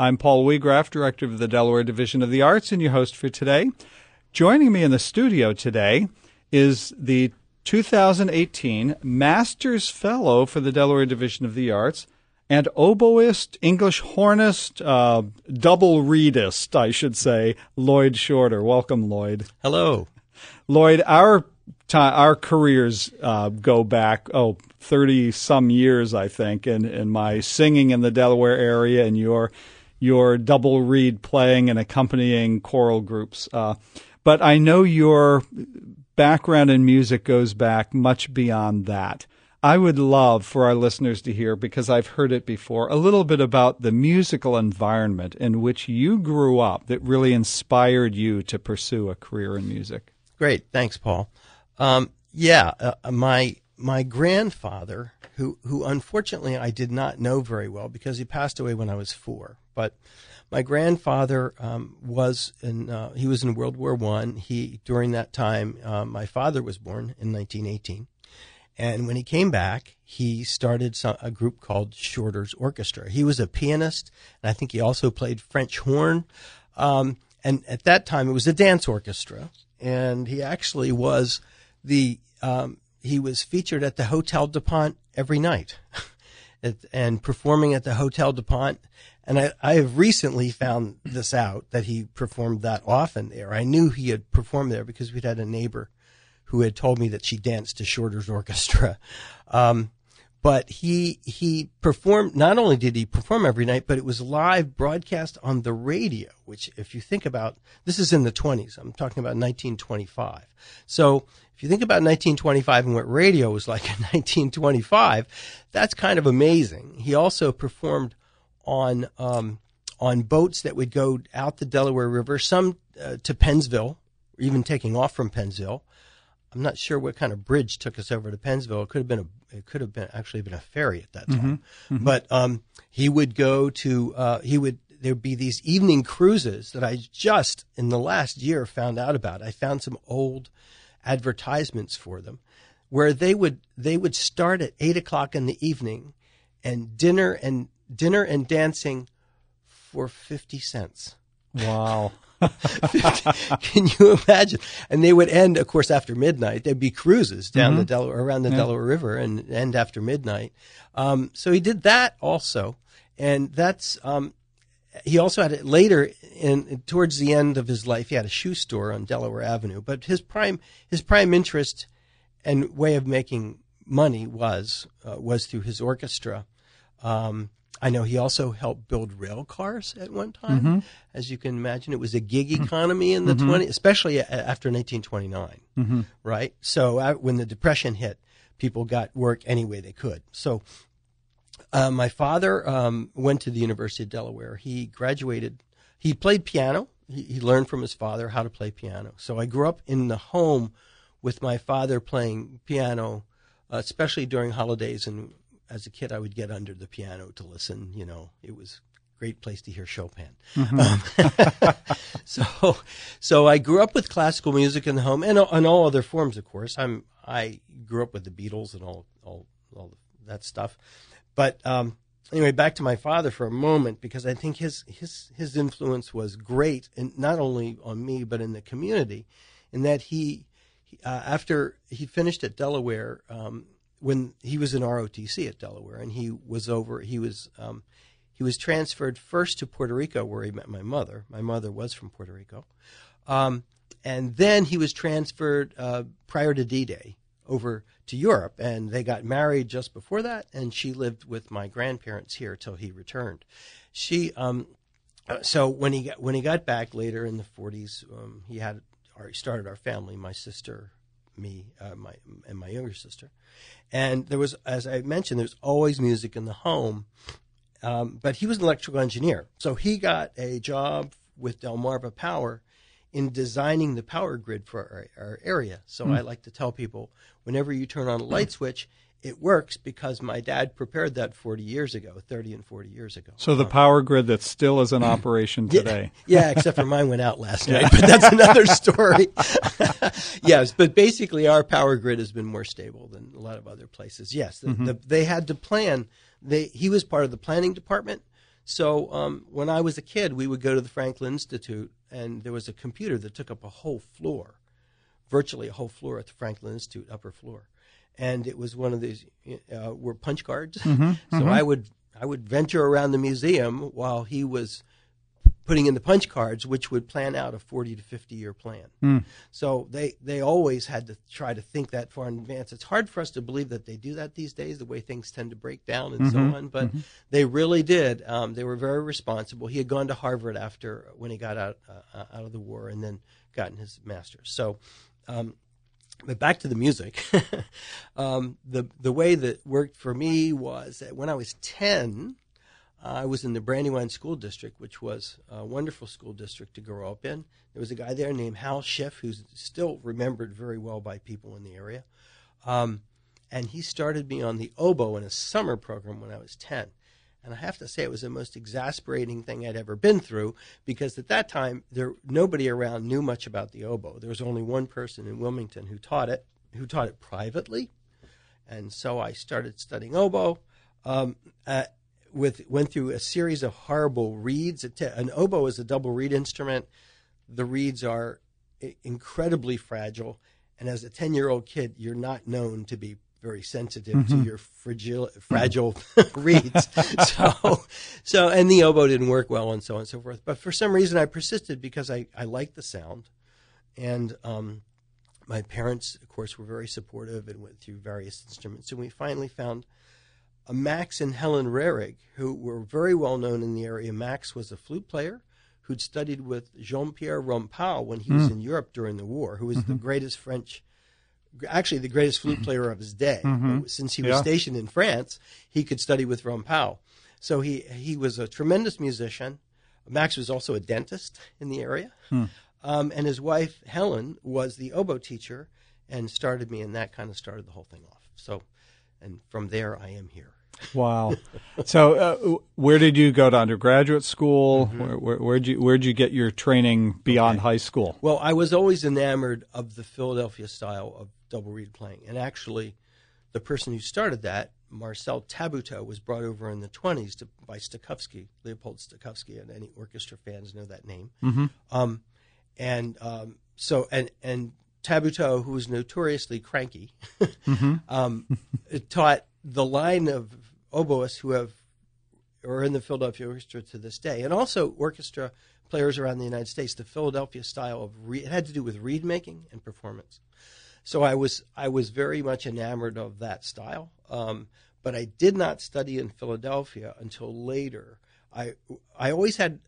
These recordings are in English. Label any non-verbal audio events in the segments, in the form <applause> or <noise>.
I'm Paul Weagraff, Director of the Delaware Division of the Arts, and your host for today. Joining me in the studio today is the 2018 Masters Fellow for the Delaware Division of the Arts and oboist, English hornist, uh, double reedist, I should say, Lloyd Shorter. Welcome, Lloyd. Hello. Lloyd, our time, our careers uh, go back oh 30 some years I think and in my singing in the Delaware area and your your double reed playing and accompanying choral groups uh, but I know your background in music goes back much beyond that. I would love for our listeners to hear, because I've heard it before, a little bit about the musical environment in which you grew up that really inspired you to pursue a career in music. Great. Thanks, Paul. Um, yeah, uh, my my grandfather, who who unfortunately I did not know very well because he passed away when I was four, but my grandfather um, was in uh, he was in World War One. He during that time, uh, my father was born in 1918, and when he came back, he started some, a group called Shorter's Orchestra. He was a pianist, and I think he also played French horn. Um, and at that time, it was a dance orchestra, and he actually was the um, he was featured at the Hotel DuPont every night, <laughs> and performing at the Hotel DuPont. And I, I have recently found this out that he performed that often there. I knew he had performed there because we'd had a neighbor who had told me that she danced to Shorter's orchestra. <laughs> Um, but he he performed not only did he perform every night but it was live broadcast on the radio which if you think about this is in the 20s i'm talking about 1925 so if you think about 1925 and what radio was like <laughs> in 1925 that's kind of amazing he also performed on um, on boats that would go out the delaware river some uh, to pennsville even taking off from pennsville I'm not sure what kind of bridge took us over to Pennsville. It could have been a, it could have been actually been a ferry at that time. Mm-hmm. Mm-hmm. But um, he would go to, uh, he would, there would be these evening cruises that I just in the last year found out about. I found some old advertisements for them where they would, they would start at eight o'clock in the evening and dinner and dinner and dancing for 50 cents. Wow. <laughs> Can you imagine? And they would end, of course, after midnight. There'd be cruises down mm-hmm. the Delaware, around the yeah. Delaware River, and end after midnight. Um, so he did that also, and that's. Um, he also had it later in towards the end of his life. He had a shoe store on Delaware Avenue, but his prime his prime interest and way of making money was uh, was through his orchestra. Um, I know he also helped build rail cars at one time. Mm-hmm. As you can imagine, it was a gig economy in the mm-hmm. 20, especially after 1929, mm-hmm. right? So when the Depression hit, people got work any way they could. So uh, my father um, went to the University of Delaware. He graduated. He played piano. He, he learned from his father how to play piano. So I grew up in the home with my father playing piano, uh, especially during holidays and as a kid, I would get under the piano to listen. You know, it was a great place to hear Chopin. Mm-hmm. Um, <laughs> so, so I grew up with classical music in the home and, on all other forms, of course. I'm I grew up with the Beatles and all all all that stuff. But um, anyway, back to my father for a moment because I think his his his influence was great, and not only on me but in the community, in that he. Uh, after he finished at Delaware, um, when he was in ROTC at Delaware, and he was over. He was um, he was transferred first to Puerto Rico, where he met my mother. My mother was from Puerto Rico, um, and then he was transferred uh, prior to D-Day over to Europe, and they got married just before that. And she lived with my grandparents here till he returned. She um, uh, so when he got when he got back later in the 40s, um, he had already started our family. My sister, me, uh, my and my younger sister, and there was, as I mentioned, there's always music in the home. Um, but he was an electrical engineer, so he got a job with Delmarva Power in designing the power grid for our, our area. So mm. I like to tell people, whenever you turn on a light switch, it works because my dad prepared that 40 years ago, 30 and 40 years ago. So the power grid that still is in operation today. Yeah, <laughs> yeah except for mine went out last night, but that's another story. <laughs> yes, but basically our power grid has been more stable than a lot of other places. Yes, the, mm-hmm. the, they had to plan. They he was part of the planning department, So um, when I was a kid, we would go to the Franklin Institute, and there was a computer that took up a whole floor, virtually a whole floor at the Franklin Institute, upper floor, and it was one of these uh, were punch cards. Mm-hmm, so I would I would venture around the museum while he was putting in the punch cards, which would plan out a 40 to 50 year plan. Mm. So they, they always had to try to think that far in advance. It's hard for us to believe that they do that these days, the way things tend to break down and Mm-hmm. so on, but they really did. Um, they were very responsible. He had gone to Harvard after when he got out, uh, out of the war and then gotten his master's. So, um, but back to the music. <laughs> um, the the way that worked for me was that when I was ten, I was in the Brandywine School District, which was a wonderful school district to grow up in. There was a guy there named Hal Schiff, who's still remembered very well by people in the area. Um, and he started me on the oboe in a summer program when I was 10. And I have to say, it was the most exasperating thing I'd ever been through because at that time, there nobody around knew much about the oboe. There was only one person in Wilmington who taught it, who taught it privately. And so I started studying oboe. Um, with went through a series of horrible reeds. An oboe is a double reed instrument. The reeds are incredibly fragile, and as a ten year old kid, you're not known to be very sensitive mm-hmm. to your fragile, fragile <laughs> reeds. <laughs> So, so, and the oboe didn't work well, and so on and so forth. But for some reason, I persisted because I I liked the sound, and um, my parents, of course, were very supportive and went through various instruments, and we finally found Max and Helen Rehrig, who were very well known in the area. Max was a flute player who'd studied with Jean Pierre Rampal when he was Mm. in Europe during the war, who was Mm-hmm. the greatest French, actually the greatest flute player of his day. Since he was Mm-hmm. Yeah. stationed in France, he could study with Rampal. So he, he was a tremendous musician. Max was also a dentist in the area. Hmm. Um, and his wife, Helen, was the oboe teacher and started me, and that kind of started the whole thing off. So, and from there, I am here. Wow. So, uh, where did you go to undergraduate school? Mm-hmm. Where, where, where'd you Where'd you get your training beyond high school? Well, I was always enamored of the Philadelphia style of double reed playing, and actually, the person who started that, Marcel Tabuteau, was brought over in the twenties to by Stokowski, Leopold Stokowski, and any orchestra fans know that name. Mm-hmm. Um, and um, so, and and Tabuteau, who was notoriously cranky, <laughs> um, taught the line of oboists who have are in the Philadelphia Orchestra to this day, and also orchestra players around the United States. The Philadelphia style of re- it had to do with reed making and performance. So I was I was very much enamored of that style, um, but I did not study in Philadelphia until later. I I always had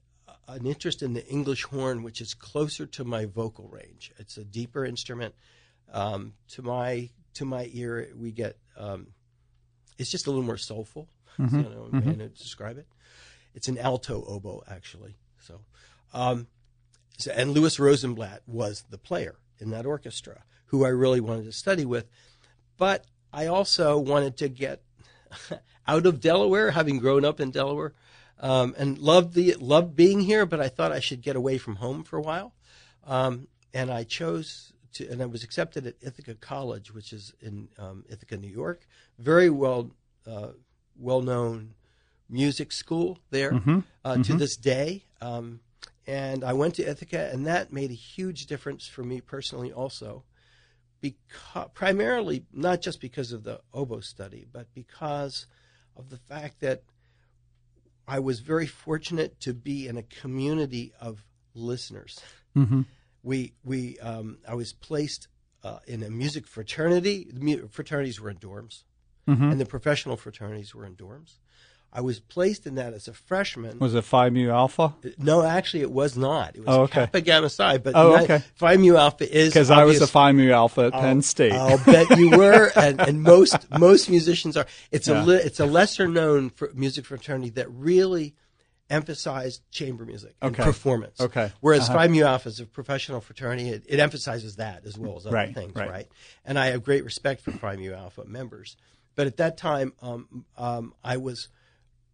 an interest in the English horn, which is closer to my vocal range. It's a deeper instrument. Um, to my to my ear, we get um, it's just a little more soulful. Mm-hmm. Don't know how to describe it. It's an alto oboe, actually. So, um, so, and Louis Rosenblatt was the player in that orchestra, who I really wanted to study with. But I also wanted to get <laughs> out of Delaware, having grown up in Delaware, um, and loved the loved being here. But I thought I should get away from home for a while, um, and I chose to, and I was accepted at Ithaca College, which is in um, Ithaca, New York. Very well, uh, well known music school there uh, to this day. Um, and I went to Ithaca, and that made a huge difference for me personally, also, because primarily not just because of the oboe study, but because of the fact that I was very fortunate to be in a community of listeners. Mm-hmm. We we um, I was placed uh, in a music fraternity. The fraternities were in dorms, Mm-hmm. and the professional fraternities were in dorms. I was placed in that as a freshman. Was it Phi Mu Alpha? No, actually, it was not. It was Oh, okay. Kappa Gamma Psi, but Oh, not- okay. Phi Mu Alpha is Because I was a Phi Mu Alpha at Penn State. I'll bet you <laughs> were, and, and most most musicians are. It's Yeah. a it's a lesser known music fraternity that really emphasized chamber music and Okay. performance. Okay. Whereas Uh-huh. Phi Mu Alpha is a professional fraternity, it, it emphasizes that as well as other Right, things, right. right. And I have great respect for Phi Mu Alpha members, but at that time, um, um, I was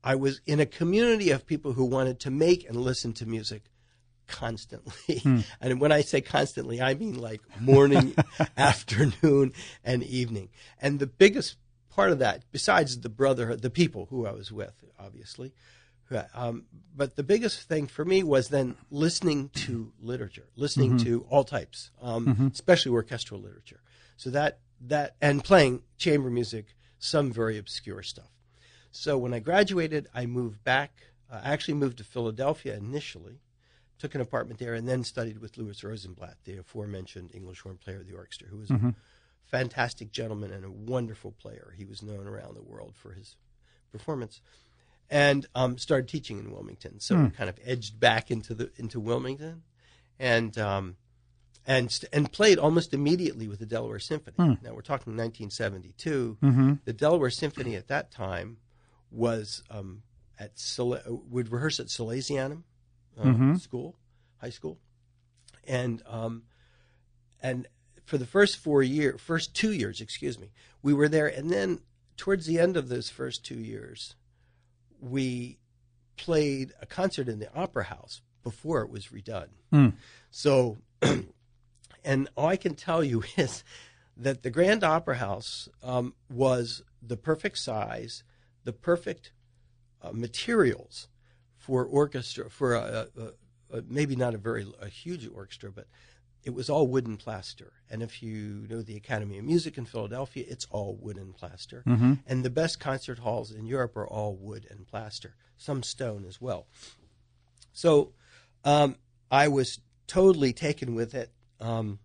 I was in a community of people who wanted to make and listen to music constantly. Hmm. <laughs> And when I say constantly, I mean like morning, <laughs> afternoon, and evening. And the biggest part of that, besides the brotherhood, the people who I was with, obviously, Um, but the biggest thing for me was then listening to literature, listening mm-hmm. to all types, um, mm-hmm. especially orchestral literature. So that that and playing chamber music, some very obscure stuff. So when I graduated, I moved back. Uh, I actually moved to Philadelphia initially, took an apartment there, and then studied with Louis Rosenblatt, the aforementioned English horn player of the orchestra, who was mm-hmm. a fantastic gentleman and a wonderful player. He was known around the world for his performance and um, started teaching in Wilmington. So hmm. kind of edged back into the into Wilmington, and um, and and played almost immediately with the Delaware Symphony. Hmm. Now we're talking 1972. Mm-hmm. The Delaware Symphony at that time was um, at would rehearse at Salesianum uh, mm-hmm. School, high school, and um, and for the first four year, first two years, excuse me, we were there, and then towards the end of those first two years we played a concert in the Opera House before it was redone. Mm. So, <clears throat> and all I can tell you <laughs> is that the Grand Opera House um, was the perfect size, the perfect uh, materials for orchestra, for a, a, a, maybe not a very a huge orchestra, but it was all wooden plaster. And if you know the Academy of Music in Philadelphia, it's all wood and plaster. Mm-hmm. And the best concert halls in Europe are all wood and plaster, some stone as well. So um, I was totally taken with it. Um,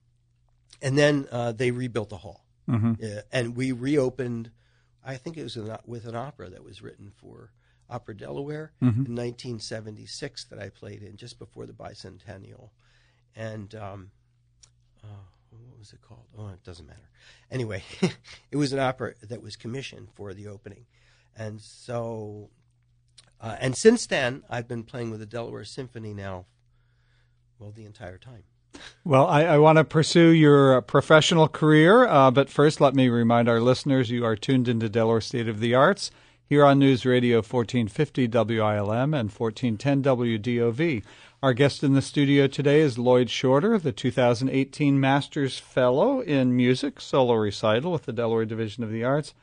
and then uh, they rebuilt the hall. Mm-hmm. Uh, and we reopened, I think it was an, with an opera that was written for Opera Delaware mm-hmm. in 1976 that I played in just before the bicentennial. And um, uh, what was it called? Oh, it doesn't matter. Anyway, <laughs> it was an opera that was commissioned for the opening, and so, uh, and since then, I've been playing with the Delaware Symphony now, well, the entire time. Well, I, I want to pursue your uh, professional career, uh, but first, let me remind our listeners you are tuned into Delaware State of the Arts here on News Radio 1450 WILM and 1410 WDOV. Our guest in the studio today is Lloyd Shorter, the 2018 Masters Fellow in Music, solo recital with the Delaware Division of the Arts.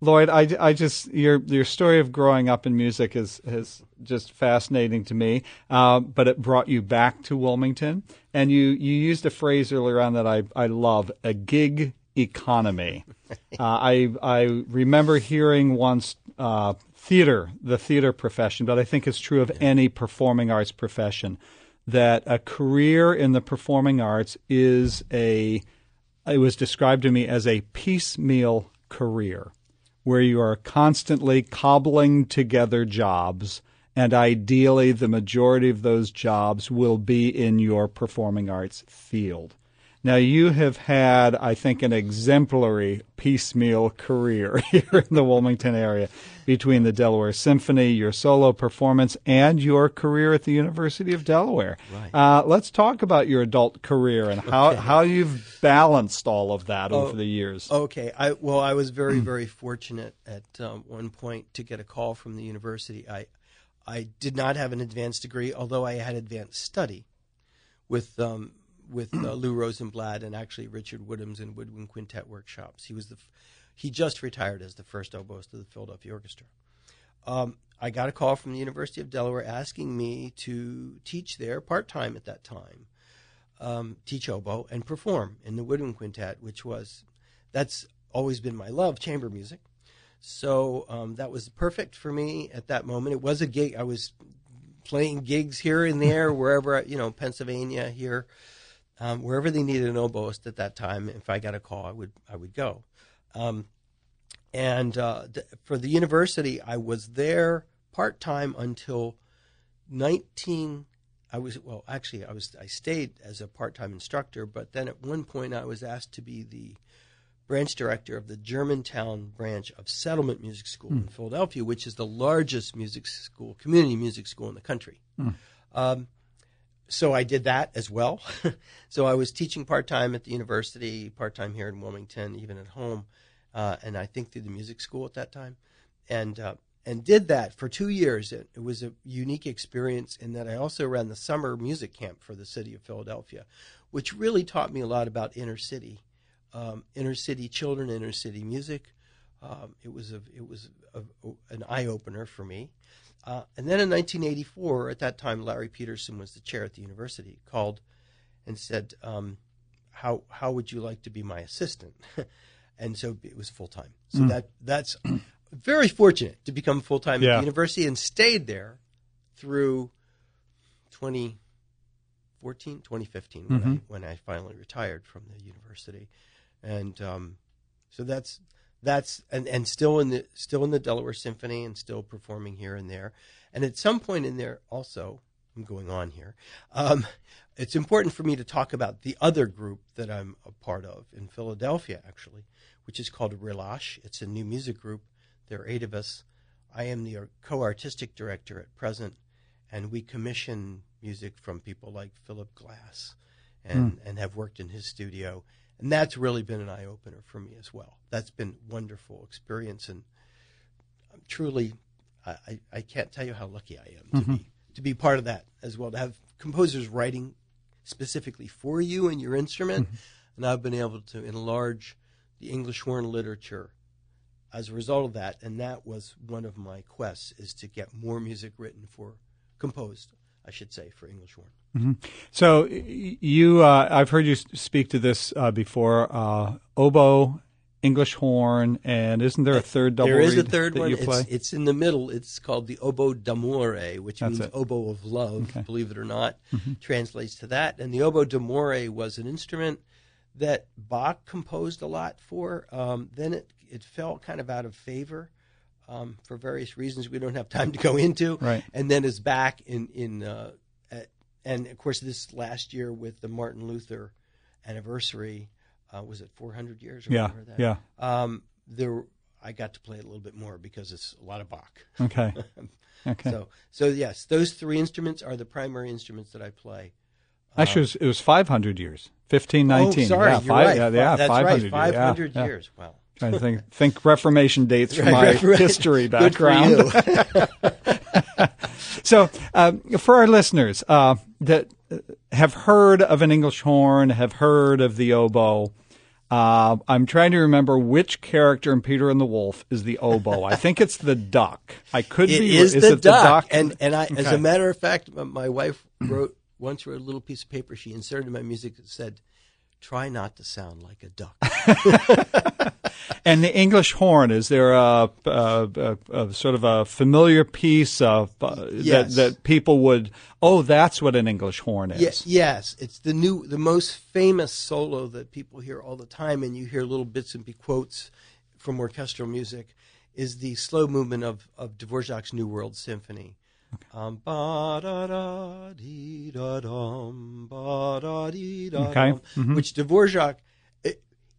Lloyd, I, I just your your story of growing up in music is is just fascinating to me. Uh, but it brought you back to Wilmington, and you you used a phrase earlier on that I I love a gig economy. <laughs> uh, I I remember hearing once uh, theater, the theater profession, but I think it's true of any performing arts profession that a career in the performing arts is a it was described to me as a piecemeal career where you are constantly cobbling together jobs and ideally the majority of those jobs will be in your performing arts field. Now, you have had, I think, an exemplary piecemeal career <laughs> here in the Wilmington area between the Delaware Symphony, your solo performance, and your career at the University of Delaware. Right. Uh, let's talk about your adult career and how, okay. how you've balanced all of that oh, over the years. Okay. I, well, I was very, very fortunate at um, one point to get a call from the university. I, I did not have an advanced degree, although I had advanced study with um, with uh, Lou Rosenblatt and actually Richard Woodhams and Woodwind Quintet workshops. He was the he just retired as the first oboist of the Philadelphia Orchestra. Um, I got a call from the University of Delaware asking me to teach there part time at that time, um, teach oboe and perform in the Woodwind Quintet, which was that's always been my love, chamber music. So um, that was perfect for me at that moment. It was a gig. I was playing gigs here and there, <laughs> wherever you know, Pennsylvania here um, wherever they needed an oboist at that time. If I got a call, I would I would go. Um, and uh, th- for the university, I was there part time until 19. I was well, actually, I was I stayed as a part time instructor, but then at one point I was asked to be the branch director of the Germantown branch of Settlement Music School mm. in Philadelphia, which is the largest music school, community music school in the country. Mm. Um, so I did that as well. <laughs> so I was teaching part time at the university, part time here in Wilmington, even at home, uh, and I think through the music school at that time, and uh, and did that for two years. It, it, was a unique experience in that I also ran the summer music camp for the city of Philadelphia, which really taught me a lot about inner city, um, inner city children, inner city music. Um, it was a, it was a, an eye opener for me. Uh, and then in 1984, at that time, Larry Peterson was the chair at the university, called and said, um, "How how would you like to be my assistant?" <laughs> and so it was full time. So Mm. that that's very fortunate to become full time at the university and stayed there through 2014, 2015 when, I, Mhm. when I finally retired from the university, and um, so that's that's and, and still in the still in the Delaware Symphony and still performing here and there, and at some point in there also I'm going on here. Um, it's important for me to talk about the other group that I'm a part of in Philadelphia, actually, which is called Relâche. It's a new music group. There are eight of us. I am the co-artistic director at present, and we commission music from people like Philip Glass, and and have worked in his studio, and that's really been an eye opener for me as well. That's been wonderful experience, and I'm truly, I, I, can't tell you how lucky I am to mm-hmm. be to be part of that as well. To have composers writing specifically for you and your instrument, mm-hmm. and I've been able to enlarge the English horn literature as a result of that. And that was one of my quests: is to get more music written for composed, I should say, for English horn. So you, uh, I've heard you speak to this uh, before. Uh, oboe, English horn, and isn't there a third double There is a third one. It's, it's in the middle. It's called the oboe d'amore, which That's means it. Mm-hmm. oboe of love, believe it or not, translates to that. And the oboe d'amore was an instrument that Bach composed a lot for. Um, then it, it fell kind of out of favor um, for various reasons we don't have time to go into. Right. And then is back in, in uh, and of course, this last year with the Martin Luther anniversary, uh, was it 400 years? Or yeah, that? yeah. Um, there, I got to play it a little bit more because it's a lot of Bach. Okay, <laughs> okay. So, so yes, those three instruments are the primary instruments that I play. Actually, it was, it was 500 years, 1519. Oh, sorry, yeah, you're five, right. Yeah, yeah, that's 500 right. years. Five yeah, hundred yeah. years. Wow. Trying to think, think <laughs> Reformation dates <laughs> from Right, my right, history background. So, um, for our listeners uh, that uh, have heard of an English horn, have heard of the oboe, uh, I'm trying to remember which character in Peter and the Wolf is the oboe. I think it's the duck. I could It be. is, is the, it duck. the duck? And and I, as a matter of fact, my wife wrote once wrote a little piece of paper. She inserted in my music that said, "Try not to sound like a duck." <laughs> And the English horn is there a, a, a, a sort of a familiar piece of uh, Yes. that that people would oh that's what an English horn is. Yes, yes, it's the new, the most famous solo that people hear all the time, and you hear little bits and be quotes from orchestral music. Is the slow movement of of Dvorak's New World Symphony. Um, ba da da dee da dum, ba da dee da Okay, dum, which Dvorak,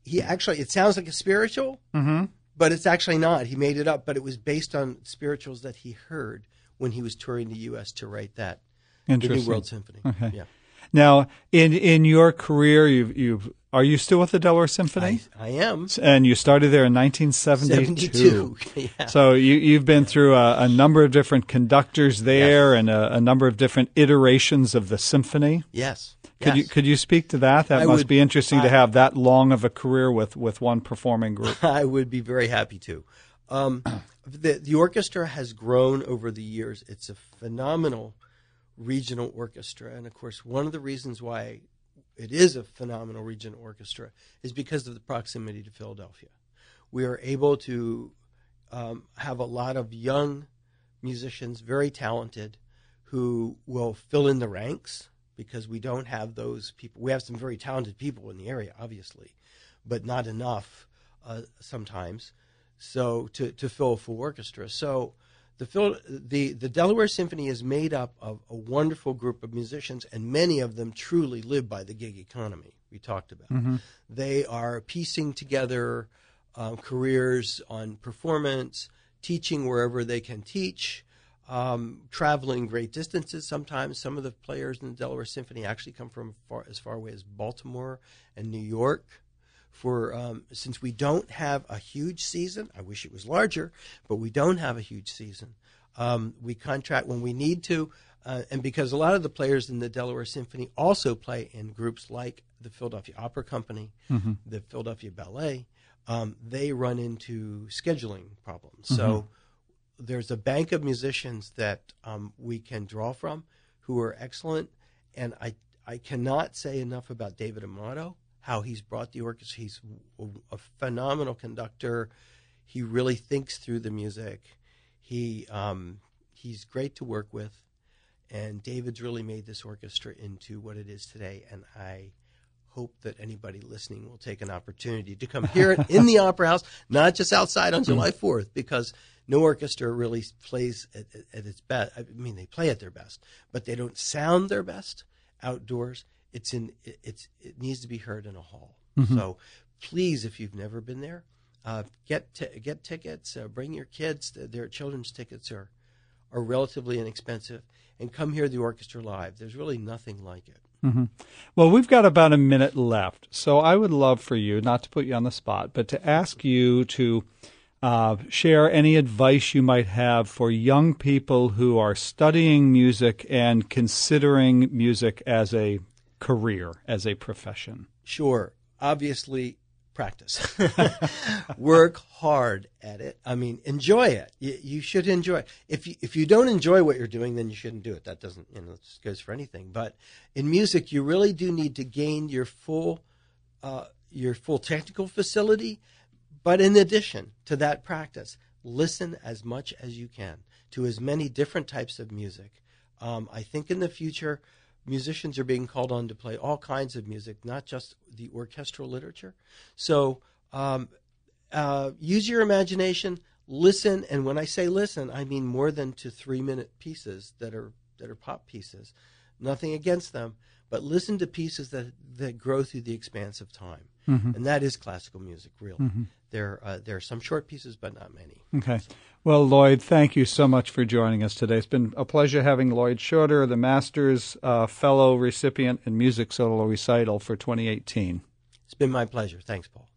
he actually it sounds like a spiritual, mm-hmm. but it's actually not. He made it up, but it was based on spirituals that he heard when he was touring the U.S. to write that. The New World Symphony. Okay. Yeah. Now, in in your career, you've you've are you still with the Delaware Symphony? I, I am. and you started there in 1972. 72. <laughs> yeah. So you, you've been through a, a number of different conductors there and a, a number of different iterations of the symphony. Yes. Could you could you speak to that? That I must would- be interesting to have that long of a career with, with one performing group. <laughs> I would be very happy to. Um, <clears throat> the, the orchestra has grown over the years. It's a phenomenal regional orchestra. And of course, one of the reasons why it is a phenomenal regional orchestra is because of the proximity to Philadelphia. We are able to um, have a lot of young musicians, very talented, who will fill in the ranks because we don't have those people. We have some very talented people in the area, obviously, but not enough uh, sometimes. So to, to fill a full orchestra. So the, Phil, the the Delaware Symphony is made up of a wonderful group of musicians, and many of them truly live by the gig economy we talked about. They are piecing together um, careers on performance, teaching wherever they can teach, um, traveling great distances. Sometimes some of the players in the Delaware Symphony actually come from far, as far away as Baltimore and New York. For um, since we don't have a huge season, I wish it was larger, but we don't have a huge season. Um, we contract when we need to, uh, and because a lot of the players in the Delaware Symphony also play in groups like the Philadelphia Opera Company, the Philadelphia Ballet, um, they run into scheduling problems. So there's a bank of musicians that um, we can draw from who are excellent, and I I cannot say enough about David Amado, how he's brought the orchestra. He's a phenomenal conductor. He really thinks through the music. He um, he's great to work with, and David's really made this orchestra into what it is today. And I hope that anybody listening will take an opportunity to come hear it <laughs> in the Opera House, not just outside on July 4th, because no orchestra really plays at, at, its best. I mean, they play at their best, but they don't sound their best outdoors. It's in it's it needs to be heard in a hall. Mm-hmm. So please, if you've never been there, uh, get t- get tickets. Uh, bring your kids. Their children's tickets are are relatively inexpensive, and come hear the orchestra live. There's really nothing like it. Mm-hmm. Well, we've got about a minute left, so I would love for you, not to put you on the spot, but to ask you to uh, share any advice you might have for young people who are studying music and considering music as a career, as a profession. Sure. Obviously, practice. <laughs> Work hard at it. I mean, enjoy it. You, you, should enjoy it. If you, if you don't enjoy what you're doing, then you shouldn't do it. That doesn't, you know, this goes for anything. But in music, you really do need to gain your full, uh, your full technical facility but in addition to that practice, listen as much as you can to as many different types of music. Um, I think in the future, musicians are being called on to play all kinds of music, not just the orchestral literature. So um, uh, use your imagination, listen, and when I say listen, I mean more than to three minute pieces that are that are pop pieces. Nothing against them, but listen to pieces that that grow through the expanse of time. Mm-hmm. And that is classical music, really. Mm-hmm. There, uh, there are some short pieces, but not many. Okay. Well, Lloyd, thank you so much for joining us today. It's been a pleasure having Lloyd Shorter, the Masters uh, Fellow recipient in Music Solo Recital for 2018. It's been my pleasure. Thanks, Paul.